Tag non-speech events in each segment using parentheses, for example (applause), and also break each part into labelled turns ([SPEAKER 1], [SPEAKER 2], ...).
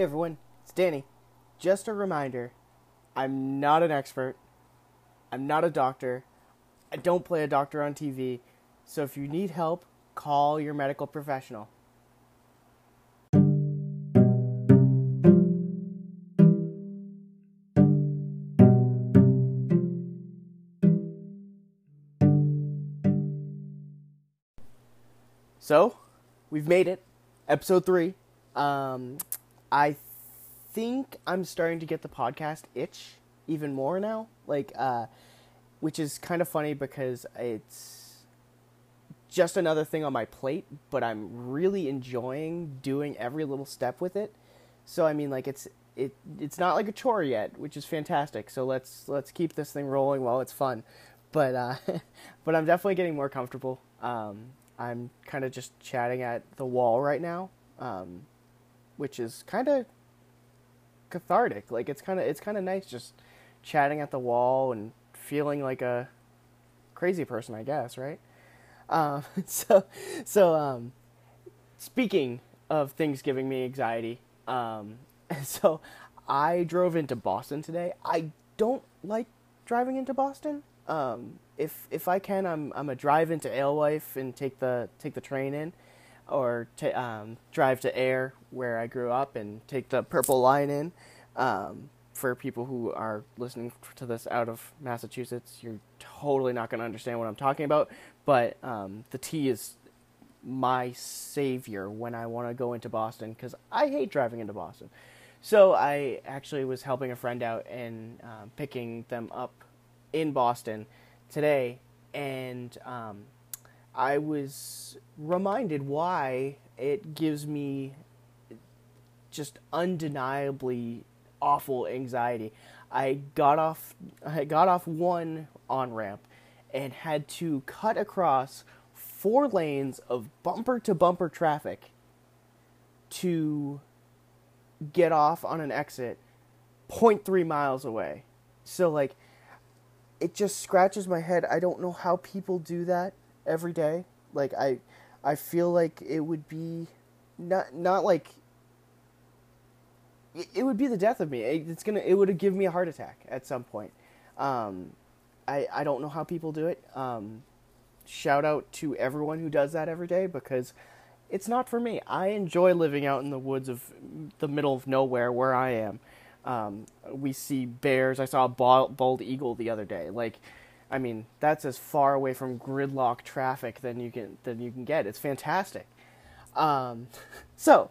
[SPEAKER 1] Hey everyone, it's Danny. Just a reminder I'm not an expert, I'm not a doctor, I don't play a doctor on TV, so if you need help, call your medical professional. So, we've made it. Episode three. Um, I think I'm starting to get the podcast itch even more now. Like, uh, which is kind of funny because it's just another thing on my plate, but I'm really enjoying doing every little step with it. So I mean, like it's it it's not like a chore yet, which is fantastic. So let's let's keep this thing rolling while it's fun. But uh, (laughs) but I'm definitely getting more comfortable. Um, I'm kind of just chatting at the wall right now, um, which is kind of cathartic. Like it's kind of it's kind of nice just chatting at the wall and feeling like a crazy person, I guess, right? Um, (laughs) so so um, speaking of things giving me anxiety, um, (laughs) so I drove into Boston today. I don't like driving into Boston. Um, if if I can, I'm I'm a drive into Alewife and take the take the train in, or um, drive to Ayer where I grew up and take the Purple Line in. Um, for people who are listening to this out of Massachusetts, you're totally not going to understand what I'm talking about. But um, the T is my savior when I want to go into Boston because I hate driving into Boston. So I actually was helping a friend out and uh, picking them up in Boston today, and um, I was reminded why it gives me just undeniably awful anxiety. I got off I got off one on ramp and had to cut across four lanes of bumper to bumper traffic to get off on an exit 0.3 miles away. So like it just scratches my head. I don't know how people do that every day. Like I I feel like it would be not not like it would be the death of me. It's gonna it would give me a heart attack at some point. Um, I I don't know how people do it. Um, shout out to everyone who does that every day because it's not for me. I enjoy living out in the woods of the middle of nowhere where I am. Um, we see bears. I saw a bald eagle the other day. Like, I mean, that's as far away from gridlock traffic than you can than you can get. It's fantastic. Um, (laughs) so,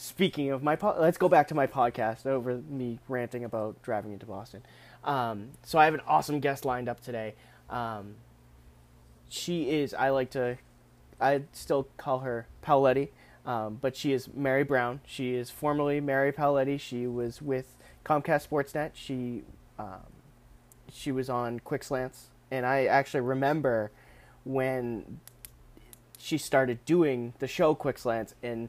[SPEAKER 1] speaking of my, po- let's go back to my podcast over me ranting about driving into Boston. Um, so I have an awesome guest lined up today. Um, she is. I like to. I still call her Paoletti. Um, but she is Mary Brown. She is formerly Mary Paoletti. She was with Comcast Sportsnet. She um, she was on Quick Slants, and I actually remember when she started doing the show Quick Slants, and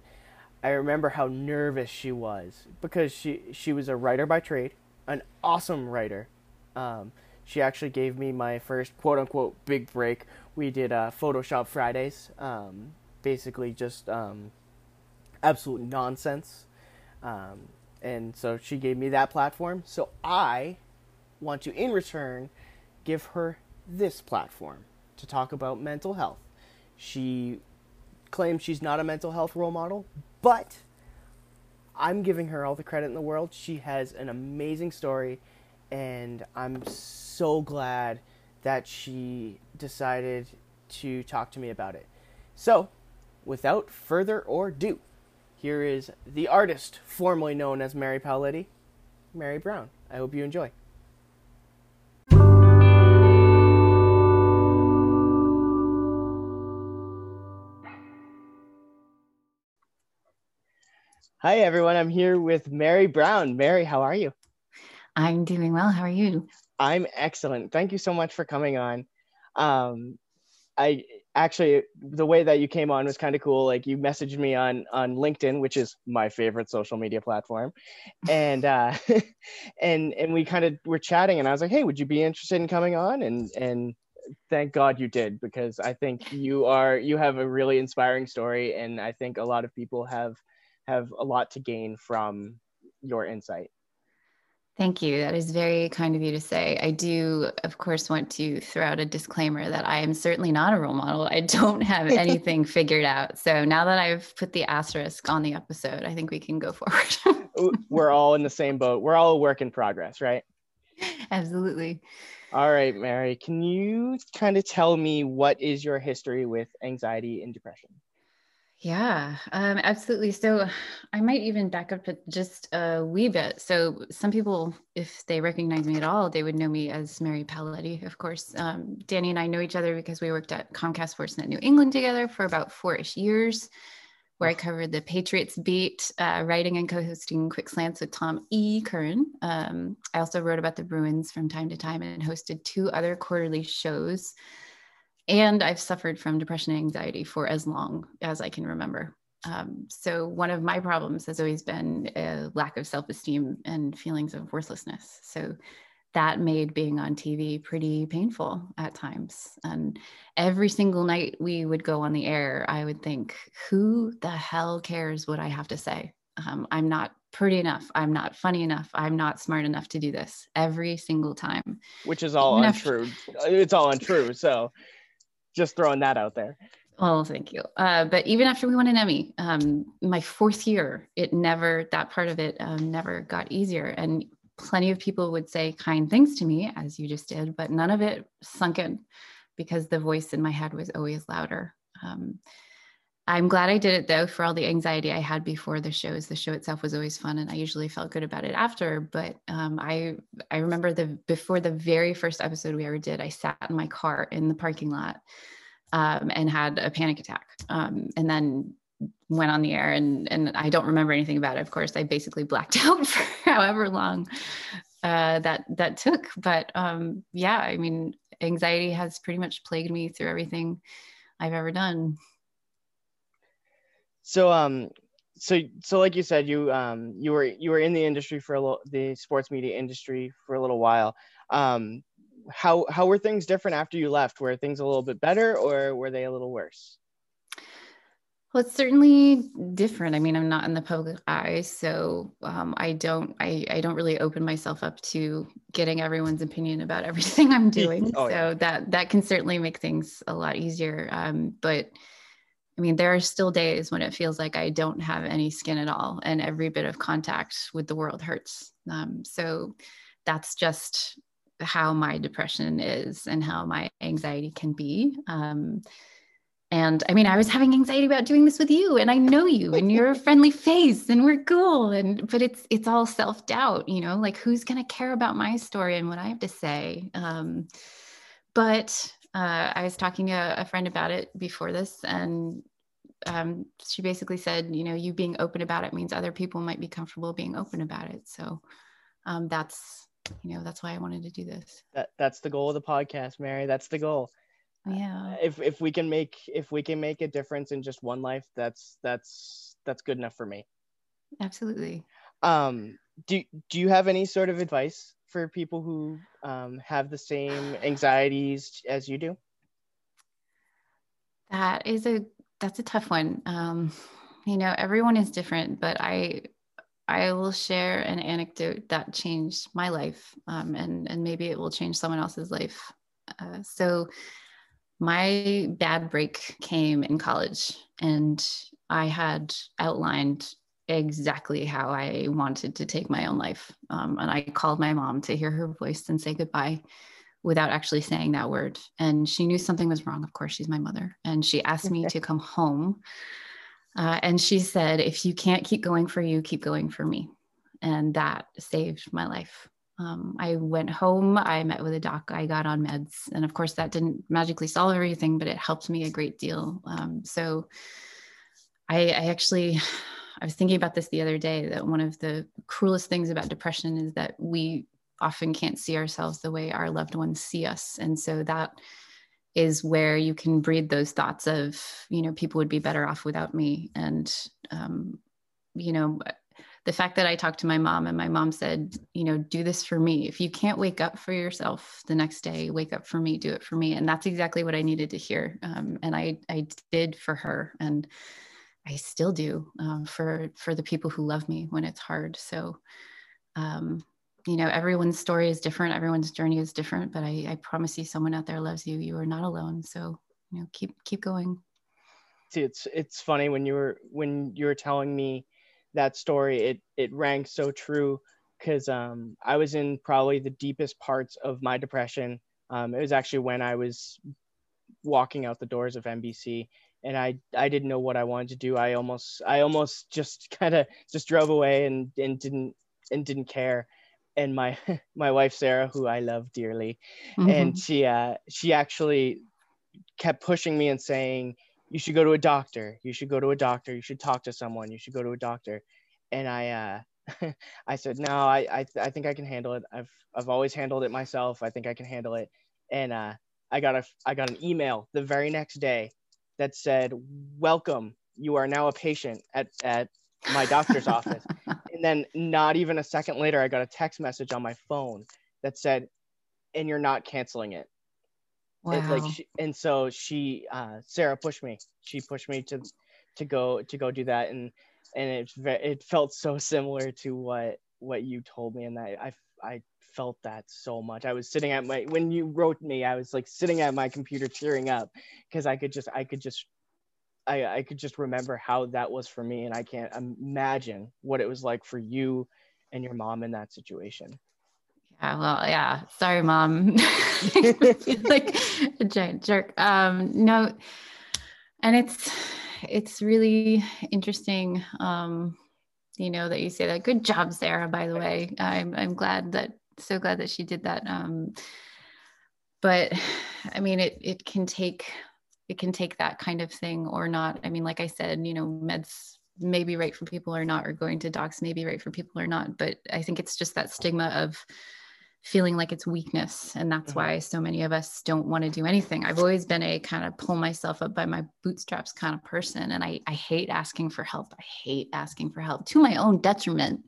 [SPEAKER 1] I remember how nervous she was because she she was a writer by trade, an awesome writer. Um, she actually gave me my first quote unquote big break. We did uh, Photoshop Fridays, um, basically just um, absolute nonsense. Um, and so she gave me that platform. So I want to, in return, give her this platform to talk about mental health. She claims she's not a mental health role model, but I'm giving her all the credit in the world. She has an amazing story, and I'm so glad that she decided to talk to me about it. So, without further ado, here is the artist formerly known as Mary Paoletti, Mary Brown. I hope you enjoy. Hi, everyone. I'm here with Mary Brown. Mary, how are you?
[SPEAKER 2] I'm doing well. How are you?
[SPEAKER 1] I'm excellent. Thank you so much for coming on. Um, I actually the way that you came on was kind of cool like you messaged me on on linkedin which is my favorite social media platform and uh (laughs) and and we kind of were chatting and i was like hey would you be interested in coming on and and thank god you did because i think you are you have a really inspiring story and i think a lot of people have have a lot to gain from your insight.
[SPEAKER 2] Thank you. That is very kind of you to say. I do, of course, want to throw out a disclaimer that I am certainly not a role model. I don't have (laughs) anything figured out. So now that I've put the asterisk on the episode, I think we can go forward.
[SPEAKER 1] We're all in the same boat. We're all a work in progress, right? (laughs)
[SPEAKER 2] Absolutely.
[SPEAKER 1] All right, Mary, can you kind of tell me what is your history with anxiety and depression?
[SPEAKER 2] Yeah, um, absolutely. So (sighs) I might even back up just a wee bit. So some people, if they recognize me at all, they would know me as Mary Paoletti, of course. Um, Danny and I know each other because we worked at Comcast Sportsnet New England together for about four-ish years, where I covered the Patriots beat, uh, writing and co-hosting Quick Slants with Tom E. Curran. Um, I also wrote about the Bruins from time to time and hosted two other quarterly shows and I've suffered from depression and anxiety for as long as I can remember. Um, so one of my problems has always been a lack of self-esteem and feelings of worthlessness. So that made being on TV pretty painful at times. And every single night we would go on the air, I would think, who the hell cares what I have to say? Um, I'm not pretty enough. I'm not funny enough. I'm not smart enough to do this every single time.
[SPEAKER 1] Which is all Even untrue. After- it's all untrue. So just throwing that out there.
[SPEAKER 2] Oh, thank you. Uh, but even after we won an Emmy, um, my fourth year, it never, that part of it um, never got easier. And plenty of people would say kind things to me, as you just did, but none of it sunk in because the voice in my head was always louder. Um, I'm glad I did it though for all the anxiety I had before the shows. The show itself was always fun, and I usually felt good about it after. But um, I I remember the before the very first episode we ever did, I sat in my car in the parking lot um, and had a panic attack, um, and then went on the air and and I don't remember anything about it. Of course, I basically blacked (laughs) out for however long uh, that that took. But um, yeah, I mean, anxiety has pretty much plagued me through everything I've ever done.
[SPEAKER 1] So um so so like you said you um you were you were in the industry for a little the sports media industry for a little while. Um how how were things different after you left? Were things a little bit better or were they a little worse?
[SPEAKER 2] Well, it's certainly different. I mean, I'm not in the public eye, so um, I don't I, I don't really open myself up to getting everyone's opinion about (laughs) everything I'm doing. oh, so yeah. that that can certainly make things a lot easier. Um, but I mean, there are still days when it feels like I don't have any skin at all, and every bit of contact with the world hurts. Um, so that's just how my depression is and how my anxiety can be. Um, and I mean, I was having anxiety about doing this with you, and I know you, and you're a friendly face, and we're cool. And but it's it's all self doubt, you know, like who's gonna care about my story and what I have to say. Um, but uh, I was talking to a friend about it before this, and um, she basically said, you know, you being open about it means other people might be comfortable being open about it. So um, that's, you know, that's why I wanted to do this.
[SPEAKER 1] That that's the goal of the podcast, Mary. That's the goal.
[SPEAKER 2] Yeah.
[SPEAKER 1] Uh, if if we can make if we can make a difference in just one life, that's that's that's good enough for me.
[SPEAKER 2] Absolutely.
[SPEAKER 1] Um, do do you have any sort of advice for people who um, have the same anxieties as you do?
[SPEAKER 2] That is a that's a tough one. Um, you know, everyone is different, but I I will share an anecdote that changed my life, um, and and maybe it will change someone else's life. Uh, so, my bad break came in college, and I had outlined exactly how I wanted to take my own life, um, and I called my mom to hear her voice and say goodbye without actually saying that word. And she knew something was wrong. Of course, she's my mother. And she asked me to come home. Uh, and she said, if you can't keep going for you, keep going for me. And that saved my life. Um, I went home, I met with a doc, I got on meds. And of course, that didn't magically solve everything, but it helped me a great deal. Um, so I, I actually, (sighs) I was thinking about this the other day that one of the cruelest things about depression is that we often can't see ourselves the way our loved ones see us. And so that is where you can breed those thoughts of, you know, people would be better off without me. And, um, you know, the fact that I talked to my mom and my mom said, you know, do this for me. If you can't wake up for yourself the next day, wake up for me, do it for me. And that's exactly what I needed to hear. Um, and I, I did for her. And I still do um, for for the people who love me when it's hard. So, um, you know, everyone's story is different, everyone's journey is different, but I, I promise you, someone out there loves you. You are not alone. So, you know, keep keep going.
[SPEAKER 1] See, it's it's funny when you were when you were telling me that story, it it rang so true because um, I was in probably the deepest parts of my depression. Um, it was actually when I was walking out the doors of NBC and I I didn't know what I wanted to do. I almost I almost just (laughs) kind of just drove away and and didn't and didn't care. And my (laughs) my wife Sarah, who I love dearly, mm-hmm. and she uh she actually kept pushing me and saying you should go to a doctor. You should go to a doctor. You should talk to someone. You should go to a doctor. And I uh (laughs) I said no. I I, I think I can handle it. I've I've always handled it myself. I think I can handle it. And uh I got a I got an email the very next day that said, "Welcome, you are now a patient at at my doctor's (laughs) office." And then not even a second later, I got a text message on my phone that said, "And you're not canceling it." Wow. And like, she, and so she, uh, Sarah pushed me. She pushed me to to go to go do that, and and it it felt so similar to what what you told me, and I I I felt that so much. I was sitting at my when you wrote me, I was like sitting at my computer tearing up because I could just I could just I I could just remember how that was for me and I can't imagine what it was like for you and your mom in that situation.
[SPEAKER 2] Yeah, well, yeah. Sorry, mom. (laughs) like a giant jerk. Um, no, and it's it's really interesting. Um, you know that you say that. Good job, Sarah. By the way, I'm I'm glad that so glad that she did that. Um, but I mean, it it can take it can take that kind of thing or not. I mean, like I said, you know, meds may be right for people or not, or going to docs may be right for people or not. But I think it's just that stigma of feeling like it's weakness. And that's mm-hmm. why so many of us don't want to do anything. I've always been a kind of pull myself up by my bootstraps kind of person. And I, I hate asking for help. I hate asking for help to my own detriment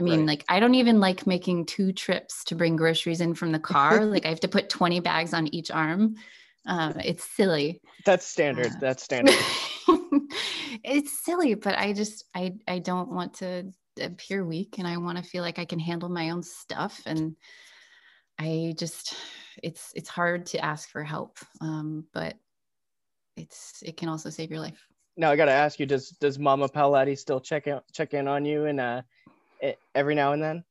[SPEAKER 2] I mean, right. like I don't even like making two trips to bring groceries in from the car. (laughs) like I have to put 20 bags on each arm. Um, it's silly.
[SPEAKER 1] That's standard. Uh, That's standard. (laughs)
[SPEAKER 2] it's silly, but I just I I don't want to appear weak and I want to feel like I can handle my own stuff. And I just it's it's hard to ask for help. Um, but it's it can also save your life.
[SPEAKER 1] Now I gotta ask you, does does Mama Paoletti still check out check in on you and uh every now and then?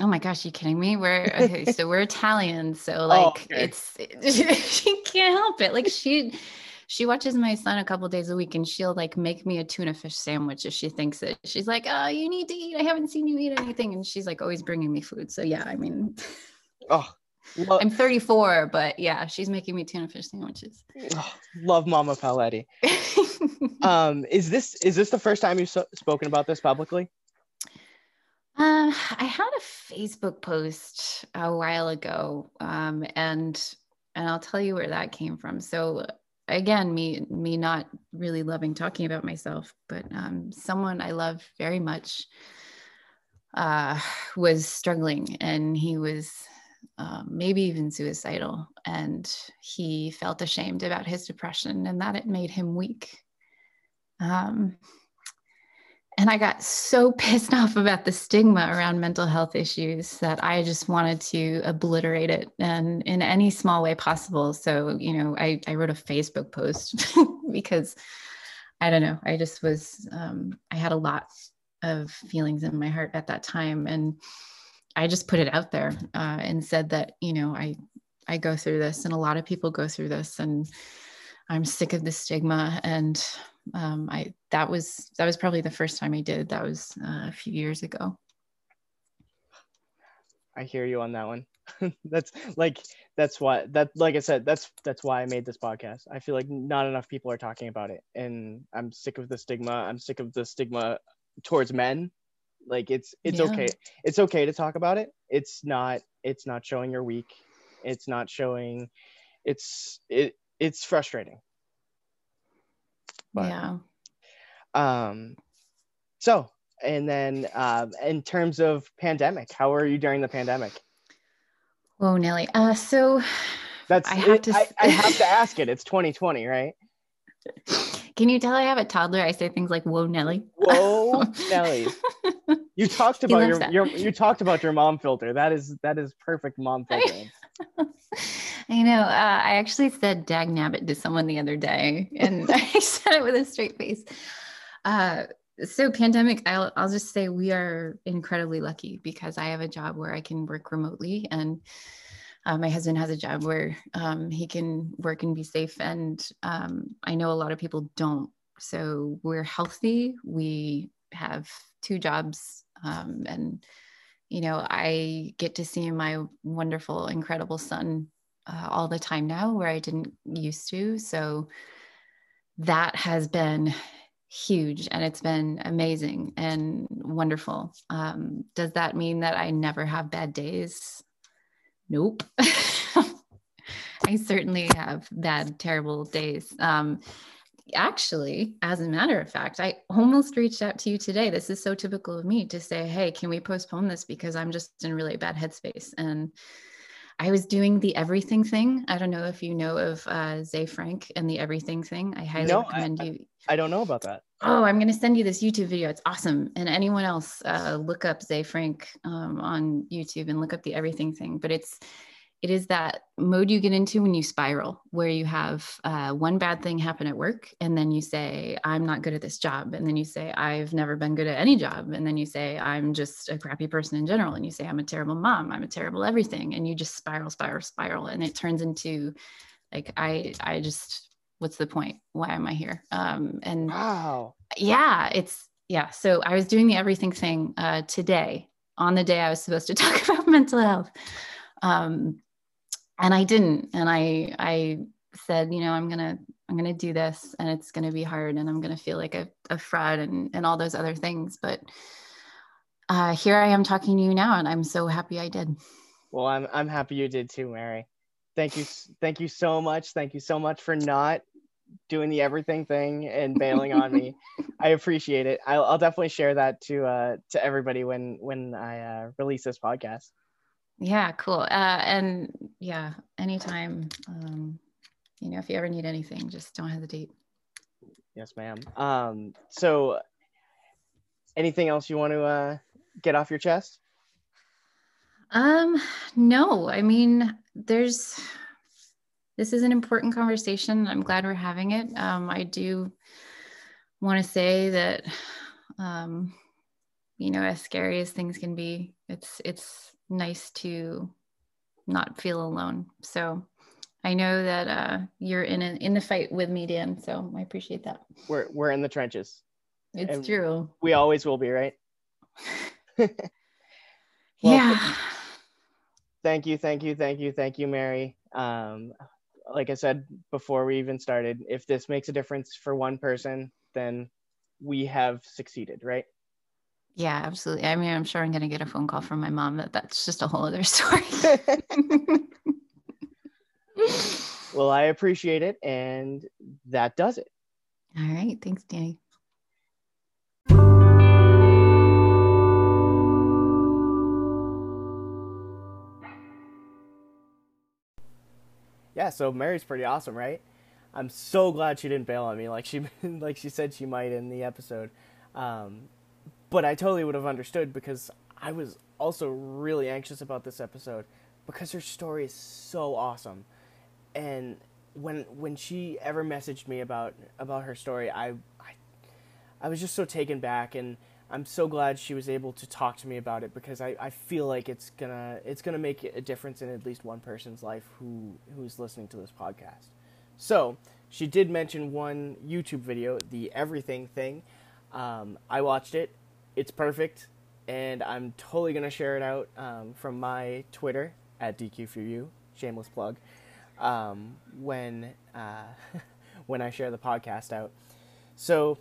[SPEAKER 2] Oh my gosh, you kidding me? We're okay, so we're Italian, so (laughs) oh, like oh, okay. it's (laughs) she can't help it. Like she she watches my son a couple days a week and she'll like make me a tuna fish sandwich if she thinks it. She's like, "Oh, you need to eat. I haven't seen you eat anything." And she's like always bringing me food. So yeah, I mean Oh, Lo- (laughs) I'm 34, but yeah, she's making me tuna fish sandwiches.
[SPEAKER 1] Oh, love Mama Paoletti. um, is this is this the first time you've so- spoken about this publicly?
[SPEAKER 2] Um, I had a Facebook post a while ago, um, and and I'll tell you where that came from. So again, me me not really loving talking about myself, but um, someone I love very much uh, (sighs) was struggling, and he was uh, maybe even suicidal, and he felt ashamed about his depression and that it made him weak. Um, and I got so (laughs) pissed off about the stigma around mental health issues that I just wanted to obliterate it and in any small way possible. So, you know, I, I wrote a Facebook post (laughs) because I don't know, I just was, um, I had a lot of feelings in my heart at that time. And I just put it out there uh, and said that, you know, I, I go through this and a lot of people go through this and I'm sick of the stigma and um, I that was that was probably the first time I did. That was uh, a few years ago.
[SPEAKER 1] I hear you on that one. (laughs) that's like that's why that like I said that's that's why I made this podcast. I feel like not enough people are talking about it, and I'm sick of the stigma. I'm sick of the stigma towards men. Like it's it's yeah. okay. It's okay to talk about it. It's not it's not showing you're weak. It's not showing. It's it it's frustrating
[SPEAKER 2] but, yeah.
[SPEAKER 1] Um, so, and then uh, in terms of pandemic, how are you during the pandemic?
[SPEAKER 2] Oh, Nelly. Uh, so
[SPEAKER 1] that's I have it, to. I, I have to ask it. It's 2020, right?
[SPEAKER 2] Can you tell I have a toddler? I say things like "Whoa, Nelly."
[SPEAKER 1] Whoa, (laughs) Nelly. You talked about your, your you talked about your mom filter. That is that is perfect mom (laughs) filtering. (laughs)
[SPEAKER 2] I know. Uh, I actually said "dag nabbit" to someone the other day, and (laughs) I said it with a straight face. Uh, so, pandemic. I'll I'll just say we are incredibly lucky because I have a job where I can work remotely, and uh, my husband has a job where um, he can work and be safe. And um, I know a lot of people don't. So we're healthy. We have two jobs, um, and you know, I get to see my wonderful, incredible son uh, all the time now, where I didn't used to. So that has been huge and it's been amazing and wonderful. Um, does that mean that I never have bad days? Nope. (laughs) I certainly have bad, terrible days. Um, actually, as a matter of fact, I almost reached out to you today. This is so typical of me to say, hey, can we postpone this because I'm just in really bad headspace. And I was doing the everything thing. I don't know if you know of uh, Ze Frank and the everything thing. I highly
[SPEAKER 1] No, I-
[SPEAKER 2] recommend you.
[SPEAKER 1] I don't know about that.
[SPEAKER 2] Oh, I'm going to send you this YouTube video. It's awesome. And anyone else, uh, look up Ze Frank um, on YouTube and look up the everything thing. But it's it is that mode you get into when you spiral, where you have uh, one bad thing happen at work, and then you say, "I'm not good at this job," and then you say, "I've never been good at any job," and then you say, "I'm just a crappy person in general," and you say, "I'm a terrible mom," "I'm a terrible everything," and you just spiral, spiral, spiral, and it turns into like I I just what's the point? Why am I here? Um, and
[SPEAKER 1] Wow.
[SPEAKER 2] yeah, it's yeah. So I was doing the everything thing uh, today on the day I was supposed to (laughs) talk about mental health, um, and I didn't. And I I said, you know, I'm gonna I'm gonna do this, and it's gonna be hard, and I'm gonna feel like a, a fraud and and all those other things. But uh, here I am talking to you now, and I'm so happy I did.
[SPEAKER 1] Well, I'm I'm happy you did too, Mary. Thank you, thank you so much. Thank you so much for not doing the everything thing and bailing on me. (laughs) I appreciate it. I'll, I'll definitely share that to uh to everybody when when I uh, release this podcast.
[SPEAKER 2] Yeah, cool. Uh, and yeah, anytime, um, you know, if you ever need anything, just don't hesitate.
[SPEAKER 1] Yes, ma'am. Um, so anything else you want to uh get off your chest?
[SPEAKER 2] Um, no, I mean, there's this is an important conversation. I'm glad we're having it. Um, I do want to say that um, you know, as scary as things can be, it's it's nice to not feel alone. So I know that uh, you're in a, in the fight with me, Dan. So I appreciate that.
[SPEAKER 1] We're we're in the trenches.
[SPEAKER 2] It's
[SPEAKER 1] And-
[SPEAKER 2] true.
[SPEAKER 1] We always will be, right? (laughs)
[SPEAKER 2] yeah.
[SPEAKER 1] thank you thank you thank you thank you mary um like i said before we even started if this makes a difference for one person then we have succeeded right
[SPEAKER 2] Yeah, absolutely. I mean, I'm sure I'm going to get a phone call from my mom that that's just a whole other (laughs) story. (laughs)
[SPEAKER 1] well i appreciate it and that does it
[SPEAKER 2] All right. Thanks, Danny.
[SPEAKER 1] yeah so mary's pretty awesome right i'm so glad she didn't bail on me like she (laughs) like she said she might in the episode um but i totally would have understood because i was also really anxious about this episode because her story is so awesome. And when when she ever messaged me about about her story i i, I was just so taken back and i'm so glad she was able to talk to me about it because i, I feel like it's gonna it's gonna make a difference in at least one person's life who who's listening to this podcast. So she did mention one youtube video the everything thing. Um, i watched it it's perfect and i'm totally gonna share it out um, from my twitter at dq4u shameless plug um, when uh, (laughs) when I share the podcast out. So,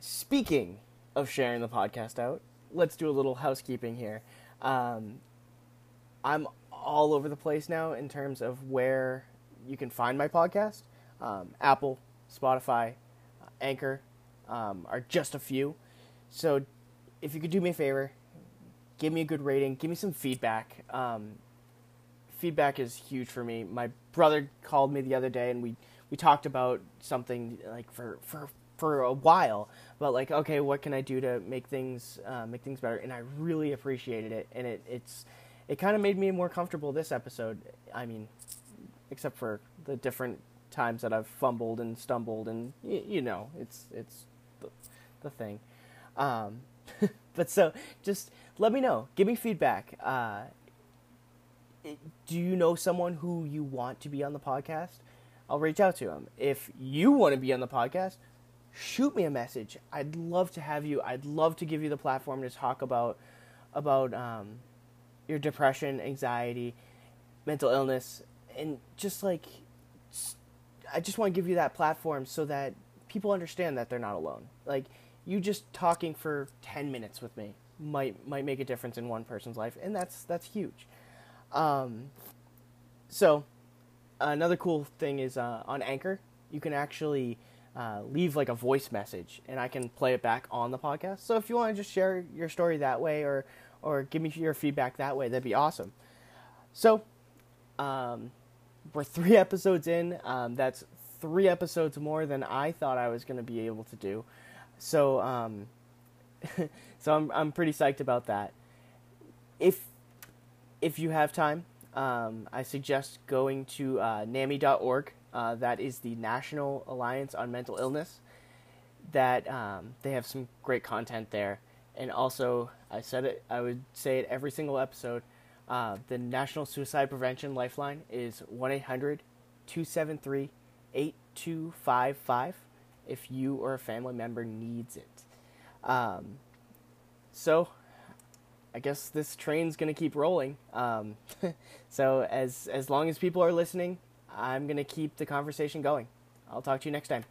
[SPEAKER 1] speaking of sharing the podcast out, let's do a little housekeeping here. Um, I'm all over the place now in terms of where you can find my podcast. Um, Apple, Spotify, Anchor um, are just a few. So, if you could do me a favor, give me a good rating, give me some feedback. Um, feedback is huge for me. My brother called me the other day and we we talked about something like for for for a while about like okay what can I do to make things uh, make things better and I really appreciated it and it it's it kind of made me more comfortable this episode I mean except for the different times that I've fumbled and stumbled and you know it's it's the, the thing um, (laughs) but so just let me know give me feedback uh, do you know someone who you want to be on the podcast I'll reach out to them if you want to be on the podcast shoot me a message. I'd love to have you. I'd love to give you the platform to talk about about um, your depression, anxiety, mental illness, and just like I just want to give you that platform so that people understand that they're not alone. Like you just talking for 10 minutes with me might might make a difference in one person's life and that's that's huge. Um, so another cool thing is uh, on Anchor, you can actually uh, leave like a voice message and I can play it back on the podcast. So if you want to just share your story that way or or give me your feedback that way, that'd be awesome. So um, we're three (laughs) episodes in. Um, that's three episodes more than I thought I was going to be able to do. So um, (laughs) so I'm I'm pretty psyched about that. If if you have time, um, I suggest going to uh, NAMI.org uh, that is the National Alliance on Mental Illness. That um, they have some great content there, and also I said it. I would say it every single episode. Uh, the National Suicide Prevention Lifeline is 1 800 273 8255 if you or a family member needs it. Um, so, I guess this train's to keep rolling. Um, (laughs) so, as, as long as people are listening, I'm to keep the conversation going. I'll talk to you next time.